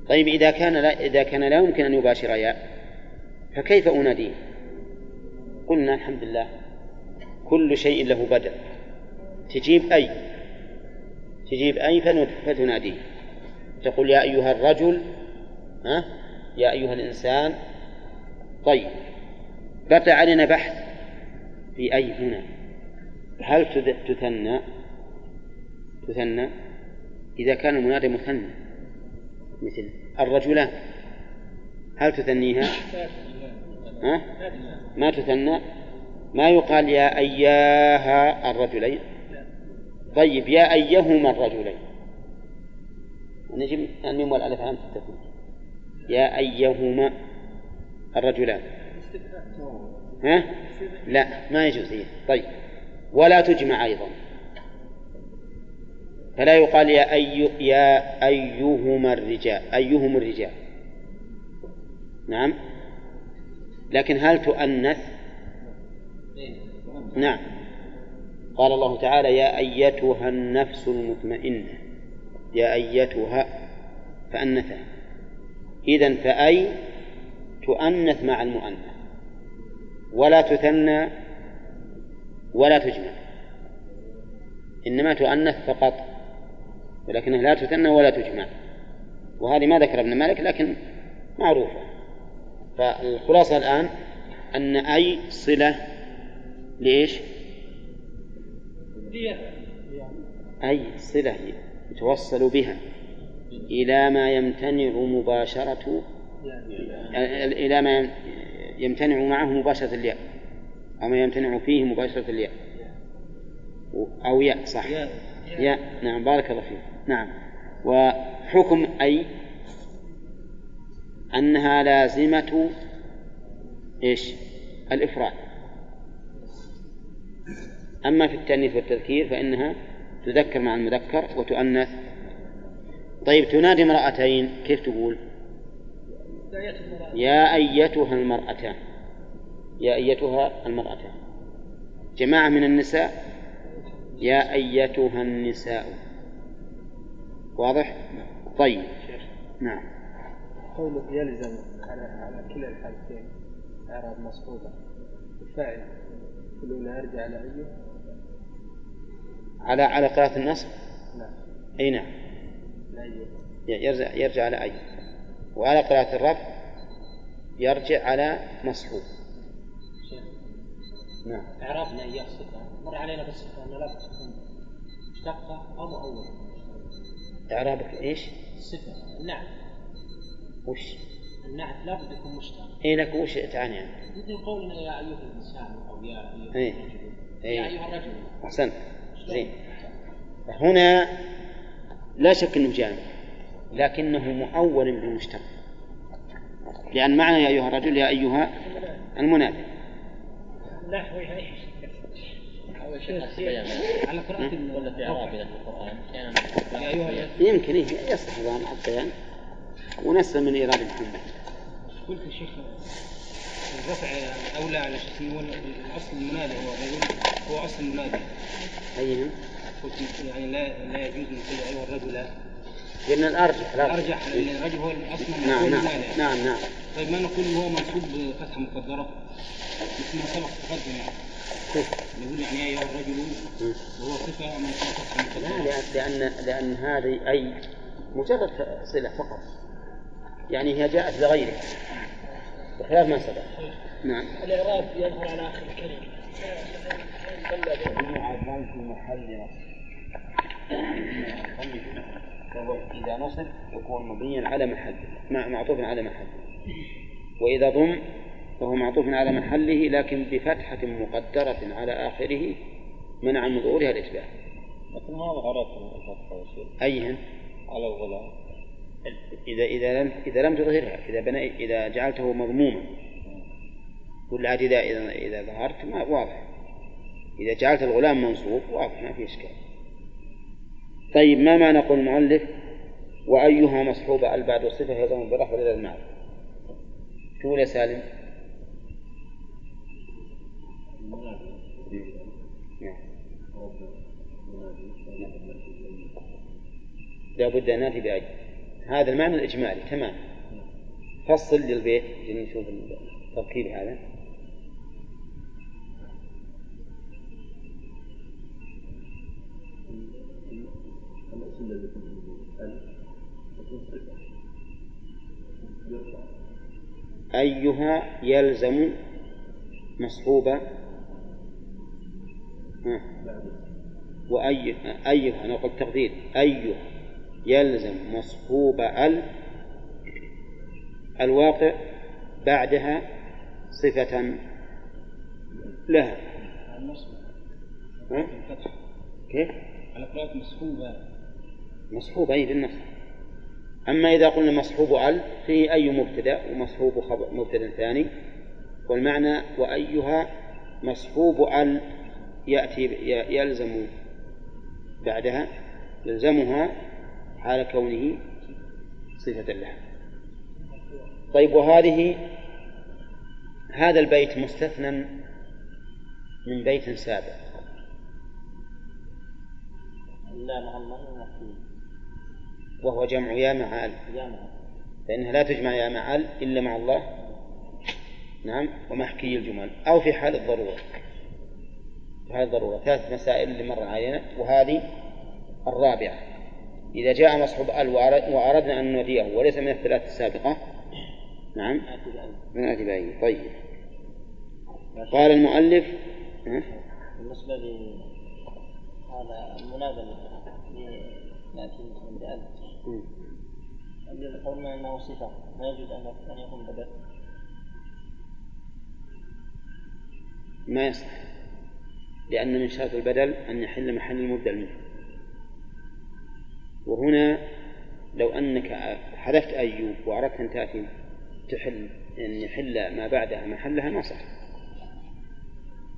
طيب إذا كان لا إذا كان لا يمكن أن يباشر ياء فكيف أناديه؟ قلنا الحمد لله كل شيء له بدل. تجيب أي. تجيب أي فتناديه تقول يا أيها الرجل ها؟ يا أيها الإنسان طيب بقي علينا بحث في أي هنا؟ هل تثنى؟ تثنى؟ إذا كان المنادى مثنى مثل الرجلان هل تثنيها؟ ها؟ ما تثنى؟ ما يقال يا أياها الرجلين؟ طيب يا أيهما الرجلين؟ نجيب الميم والألف عن التثنية يا أيهما الرجلان؟ ها؟ لا ما يجوز هي. طيب. ولا تجمع أيضا. فلا يقال يا أي يا أيهما الرجال أيهم الرجال. نعم. لكن هل تؤنث؟ نعم. قال الله تعالى يا أيتها النفس المطمئنة. يا أيتها فأنثها إذا فأي تؤنث مع المؤنث. ولا تثنى ولا تجمع. إنما تؤنث فقط ولكنها لا تثنى ولا تجمع. وهذه ما ذكر ابن مالك لكن معروفة. فالخلاصة الآن أن أي صلة ليش؟ أي صلة يتوصل بها إلى ما يمتنع مباشرة إلى ما يمتنع معه مباشرة الياء أو ما يمتنع فيه مباشرة الياء. أو ياء صح. ياء. نعم بارك الله فيك. نعم. وحكم أي؟ أنها لازمة إيش؟ الإفراد. أما في التأنيث والتذكير فإنها تذكر مع المذكر وتؤنث. طيب تنادي امرأتين كيف تقول؟ يا أيتها المرأتان. يا أيتها المرأتان. جماعة من النساء؟ يا أيتها النساء. واضح؟ طيب. نعم. قوله يلزم على على كلا الحالتين إعراب مصحوبة. الفاعل الأولى يرجع على أيه؟ على على قراءة النصب؟ نعم. أي نعم. يرجع يرجع على أي؟ وعلى قراءة الرفع يرجع على مصحوب. نعم. إعرابنا إياه صفة مر علينا بس أن لا تكون مشتقة أو مؤولة إعرابك إيش؟ الصفة النعت. وش؟ النعت لابد يكون مشتق. إيه لك وش تعني يعني؟ مثل قولنا يا أيها الإنسان أو يا أيها إيه. الرجل. إيه. يا أيها الرجل. أحسنت. زين. هنا لا شك أنه جامع لكنه مؤول بالمشتق لأن معنى يا أيها الرجل يا أيها المنادي بيان على قراءة ولا في في القرآن يمكن إيه يصلح هذا حتى يعني ونسل من إيراد محمد. قلت شيخ الرفع أولى على شيء اسمه الأصل المنادي هو هو أصل المنادي. أيهم قلت يعني لا لا يجوز أن يقول أيها الرجل. لأن الأرجح الأرجح أرجح لأن الرجل هو الأصل من نعم هو نعم نعم نعم. طيب ما نقول هو منصوب بفتحة مقدرة؟ مثل ما سبق تقدم يعني. كيف؟ نقول يعني يا أيها الرجل مم. وهو صفة منصوب فتحة لا مقدرة لأن لأن لأن هذه أي مجرد صلة فقط. يعني هي جاءت لغيره. بخلاف ما سبق نعم. الإعراب يظهر على آخر الكلمة في محل فهو إذا نصب يكون مبنيا على محل. مع معطوف على محل. وإذا ضم فهو معطوف على محله لكن بفتحة مقدرة على آخره منع من ظهورها الإتباع. لكن ما ظهرت الفتحة أيهن؟ على الغلام إذا إذا لم إذا لم تظهرها إذا بنى إذا جعلته مضموما. كل عاد إذا إذا ظهرت ما واضح. إذا جعلت الغلام منصوب واضح ما في إشكال. طيب ما معنى قول المؤلف؟ وأيها مصحوبة ال بعد الصفة يلزم بالرفع إلى المعنى تقول يا سالم؟ نعم لا بد أن نأتي بأي هذا المعنى الإجمالي تمام. فصل للبيت نشوف التركيب هذا. أيها يلزم مصحوبة وأي أيها أنا قلت تقدير أيها. يلزم مصحوب ال الواقع بعدها صفة لها. ها؟ كيف؟ على قراءة مصحوبة مصحوب أي بالنصب أما إذا قلنا مصحوب ال فيه أي مبتدأ؟ ومصحوب خبر مبتدأ ثاني. والمعنى وأيها مصحوب ال يأتي يلزم بعدها يلزمها حال كونه صفة لها طيب وهذه هذا البيت مستثنى من بيت سابق. وهو جمع يا مع ال فإنها لا تجمع يا مع ال إلا مع الله. نعم ومحكي الجمل أو في حال الضرورة. في حال الضرورة. ثلاث مسائل اللي مر علينا. وهذه الرابعة. إذا جاء مصحوب ال وأردنا أن نوديه وليس من الثلاث السابقة. نعم. من آتي بأي. طيب. قال المؤلف بالنسبة لهذا المنادى اللي نأتي مثلا بألف الذي قلنا أنه صفة ما يجوز أن يكون بدل ما يصح. لأن من شرط البدل أن يحل محل المبدل منه. وهنا لو أنك حذفت أيوب وأردت أن تأتي تحل أن يحل ما بعدها محلها ما صح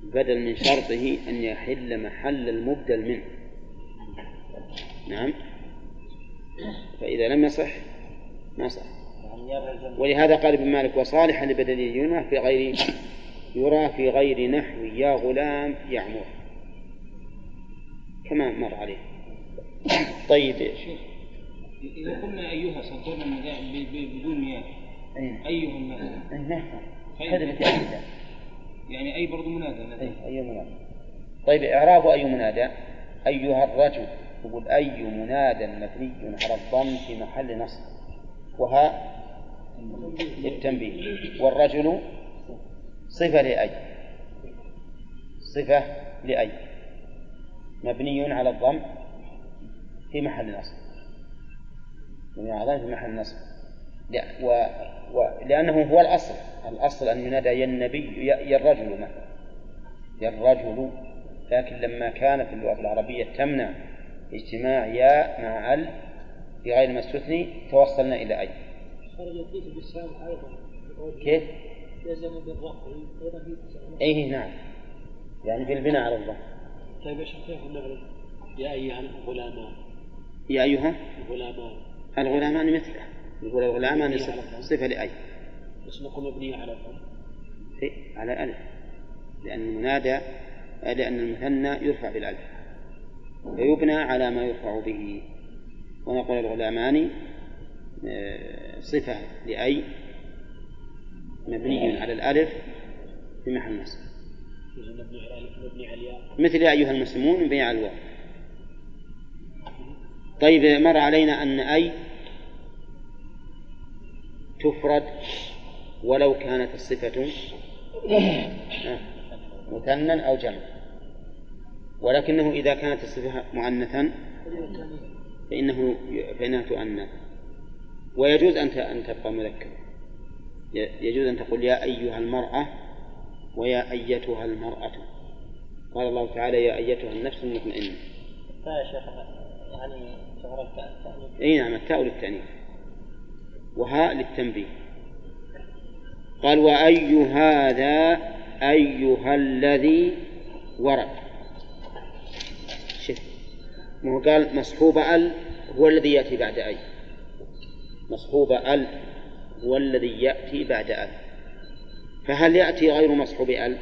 بدل من شرطه أن يحل محل المبدل منه. نعم؟ فإذا لم يصح ما صح ولهذا قال ابن مالك وصالحا لبدليهما في غير يرى في غير نحو يا غلام يعمر. كما مر عليه. طيب. إذا قلنا أيها سنقول بدون مياه. أيها الناس. نعم. هذا يعني أي برضو منادى أي منادى. طيب إعراب أي منادى؟ أيها الرجل. يقول أي منادى مبني على الضم في محل نصب؟ وها؟ للتنبيه والرجل؟ صفة لأي. صفة لأي. مبني على الضم في محل نصب. مبني على الضم في محل نصب. و... و... لأنه هو الأصل. الأصل أن ينادى يا النبي يا الرجل مثلا. يا الرجل. لكن لما كانت اللغة العربية تمنع اجتماع يا مع ال في غير ما استثني توصلنا إلى أي. كيف؟ يلزم بالرفع. أيضا أي نعم. يعني بالبناء على الضم طيب يا شيخ كيف يا أيها الغلامان يا أيها الغلامان. الغلامان مثله. يقول الغلامان صفة لأي؟ بس نقول مبنية على الضم إيه على ألف لأن المنادى لأن المثنى يرفع بالألف. فيبنى على ما يرفع به. ونقول الغلامان آه، صفة لأي؟ مبني على الألف في محل نصب مثل يا أيها المسلمون مبني على الواو. طيب مر علينا أن أي تفرد ولو كانت الصفة مثنى أو جمع. ولكنه إذا كانت الصفة مؤنثا فإنه فإنها تؤنث. ويجوز أن أن تبقى مذكرة. يجوز أن تقول يا أيها المرأة ويا أيتها المرأة. قال الله تعالى يا أيتها النفس المطمئنة. يا شيخ. يعني أي نعم التاء للتأنيث. وهاء للتنبيه. قال وأي هذا أيها الذي ورد. شف ما هو قال مصحوب ال هو الذي يأتي بعد أي. مصحوب ال هو الذي يأتي بعد ال. فهل يأتي غير مصحوب ال؟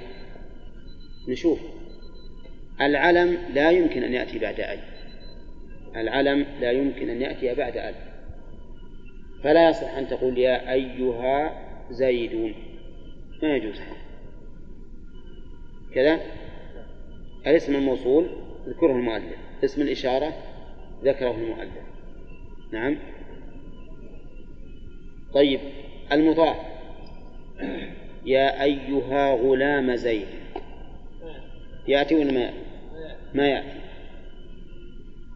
نشوف. العلم لا يمكن أن يأتي بعد أي. العلم لا يمكن أن يأتي بعد أل فلا يصح أن تقول يا أيها زيدون ما يجوز. كذا. الاسم الموصول ذكره المؤلف. اسم الإشارة ذكره المؤلف. نعم. طيب. المضاف يا أيها غلام زيد. يأتي ولا ما يأتي؟ ما يأتي.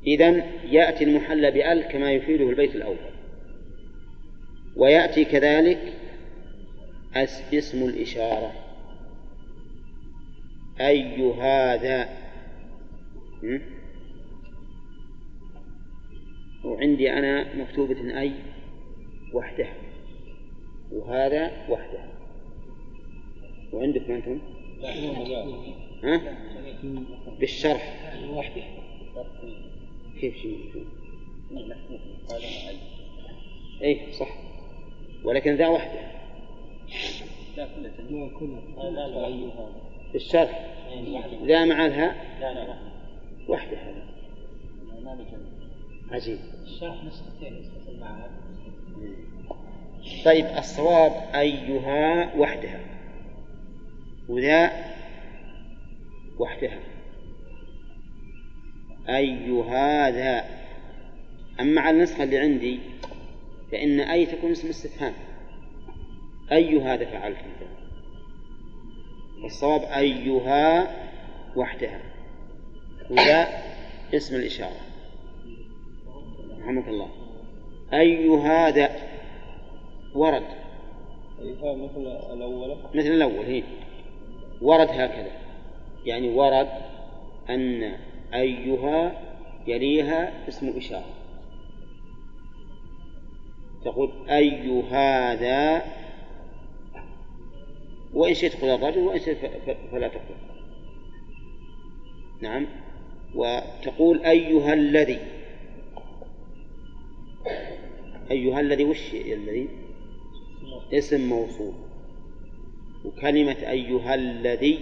إذن يأتي المحل بأل كما يفيده البيت الأول. ويأتي كذلك اسم الإشارة. أي هذا؟ وعندي أنا مكتوبة أي وحدها. وهذا وحدها. وعندكم أنتم؟ ها؟ بالشرح. وحده كيف شيء اي صح. ولكن ذا وحده. لا كلها في الشرح ذا مع الها؟ لا لا وحده. هذا عجيب. الشرح نسختين طيب الصواب أيها وحدها. وذا وحدها. أي هذا أما على النسخة اللي عندي فإن أي تكون اسم استفهام أي هذا فعلت. والصواب أيها وحدها. وذا اسم الإشارة. رحمك الله. أي هذا ورد. أيها مثل الأول. مثل الأول هي. ورد هكذا. يعني ورد أن أيها يليها اسم إشارة. تقول أي هذا وإن شئت قل الرجل وإن شئت فلا تقل نعم. وتقول أيها الذي. أيها الذي وش الذي؟ اسم موصول. وكلمة أيها الذي.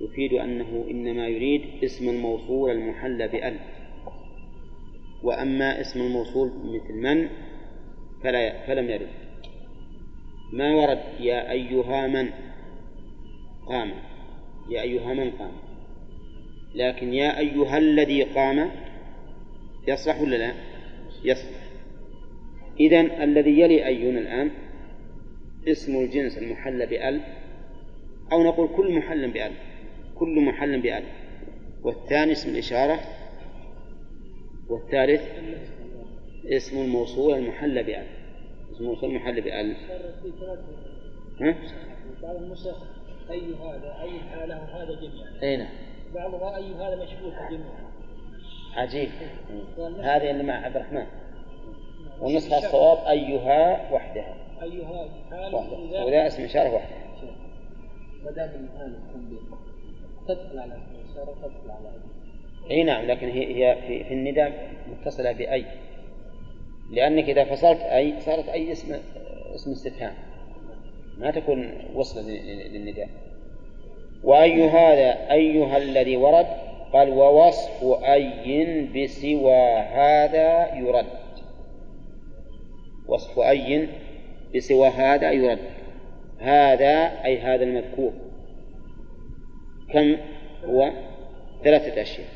يفيد أنه إنما يريد اسم الموصول المحل بأل وأما اسم الموصول مثل من فلا فلم يرد. ما ورد يا أيها من قام. يا أيها من قام. لكن يا أيها الذي قام يصلح ولا لا؟ يصلح. إذن الذي يلي أيون الآن اسم الجنس المحل بأل أو نقول كل محل بأل. كل محل بأل والثاني اسم الإشارة. والثالث اسم الموصول المحل بأل اسم الموصول المحل بأل ها؟ بعض النسخ أي هذا أي حاله هذا جميعا أي نعم. بعضها أي هذا مشبوه جميعا عجيب. هذه اللي مع عبد الرحمن. والنسخة الصواب أيها وحدها. أيها وحدها. وذا اسم إشارة وحدها. ما دام الآن تدخل على الإشارة تدخل على أي نعم لكن هي هي في, في النداء متصلة بأي. لأنك إذا فصلت أي صارت أي اسم اسم استفهام. ما تكون وصلا للنداء. وأي هذا أيها الذي ورد؟ قال ووصف أي بسوى هذا يرد. وصف أي بسوى هذا يرد. هذا أي هذا المذكور. كم هو؟ ثلاثة أشياء.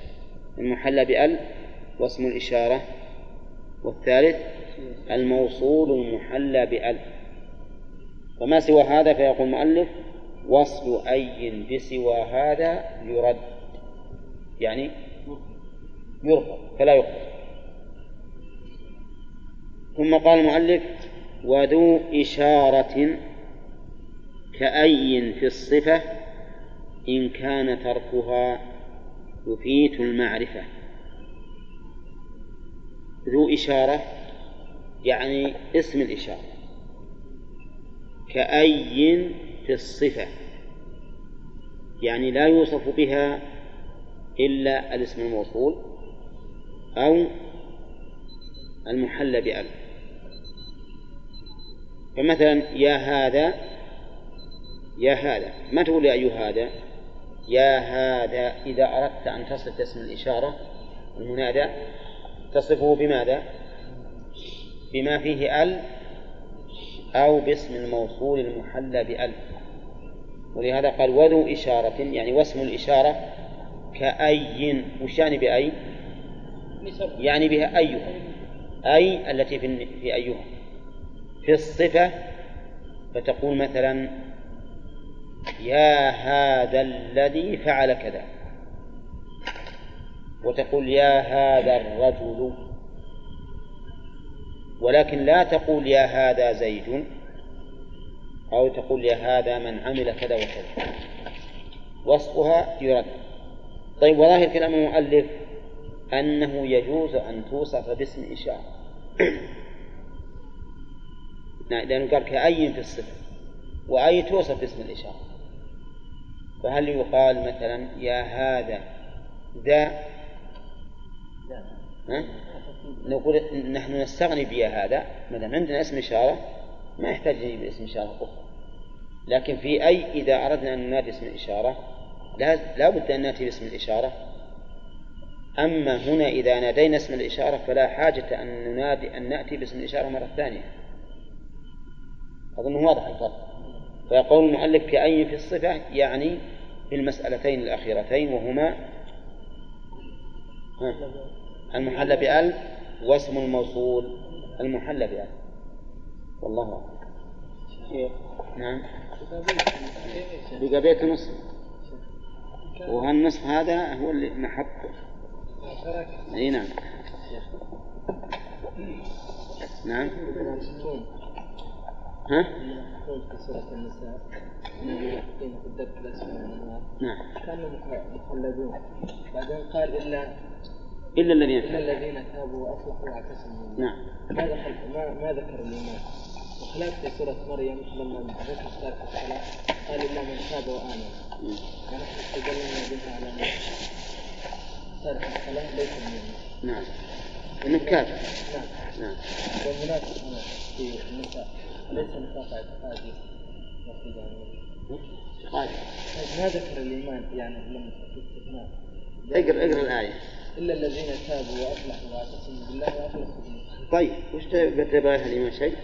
المحلى بأل واسم الإشارة والثالث الموصول المحلى بأل. وما سوى هذا فيقول المؤلف وصل أي بسوى هذا يرد. يعني يرفض فلا يقبل. ثم قال المؤلف وذو إشارة كأي في الصفة إن كان تركها يفيت المعرفة. ذو إشارة يعني اسم الإشارة. كأي في الصفة يعني لا يوصف بها إلا الاسم الموصول أو المحل بأل فمثلا يا هذا يا هذا ما تقول يا أيها هذا؟ يا هذا إذا أردت أن تصف اسم الإشارة المنادى تصفه بماذا؟ بما فيه أل أو باسم الموصول المحلى بأل ولهذا قال وذو إشارة يعني واسم الإشارة كأي وش يعني بأي؟ يعني بها أيها أي التي في أيها في الصفة فتقول مثلا يا هذا الذي فعل كذا. وتقول يا هذا الرجل. ولكن لا تقول يا هذا زيد. أو تقول يا هذا من عمل كذا وكذا. وصفها يرد. طيب وظاهر كلام المؤلف أنه يجوز أن توصف باسم إشارة. لأنه قال كأي في الصفة. وأي توصف باسم الإشارة. فهل يقال مثلا يا هذا ذا؟ ها؟ نقول نحن نستغني بيا هذا. ما دام عندنا اسم إشارة ما يحتاج نجيب اسم إشارة أخرى. لكن في أي إذا أردنا أن ننادي اسم الإشارة لا بد أن نأتي باسم الإشارة. أما هنا إذا نادينا اسم الإشارة فلا حاجة أن ننادي أن نأتي باسم الإشارة مرة ثانية. أظن واضح الفرق. فيقول المؤلف كأي في الصفة يعني في المسألتين الأخيرتين وهما المحل بأل واسم الموصول المحل بأل والله أعلم. نعم. بقى بيت نصف وهالنصف هذا هو اللي محط إي نعم. نعم. ها؟ النساء في الدب نعم. كانوا مخلدون بعدين قال إلا إلا الذين إلا الذين تابوا وأصلحوا وأعتصموا. نعم. ما ذكر ما, ما ذكر الإيمان. وخلاف في سورة مريم لما ذكر تارك الصلاة قال إلا من تاب وآمن. ونحن استدلنا بها على أن تارك الصلاة ليس من نعم. انه كافر نعم. نعم. والمنافق هنا في النساء. ليس نفاق اعتقادي قال ما ذكر الإيمان يعني لما استثناء اقرا اقرأ الآية. إلا الذين تابوا وأصلحوا وأعتصموا بالله وأخلصوا طيب وش تبغى الإيمان شيء؟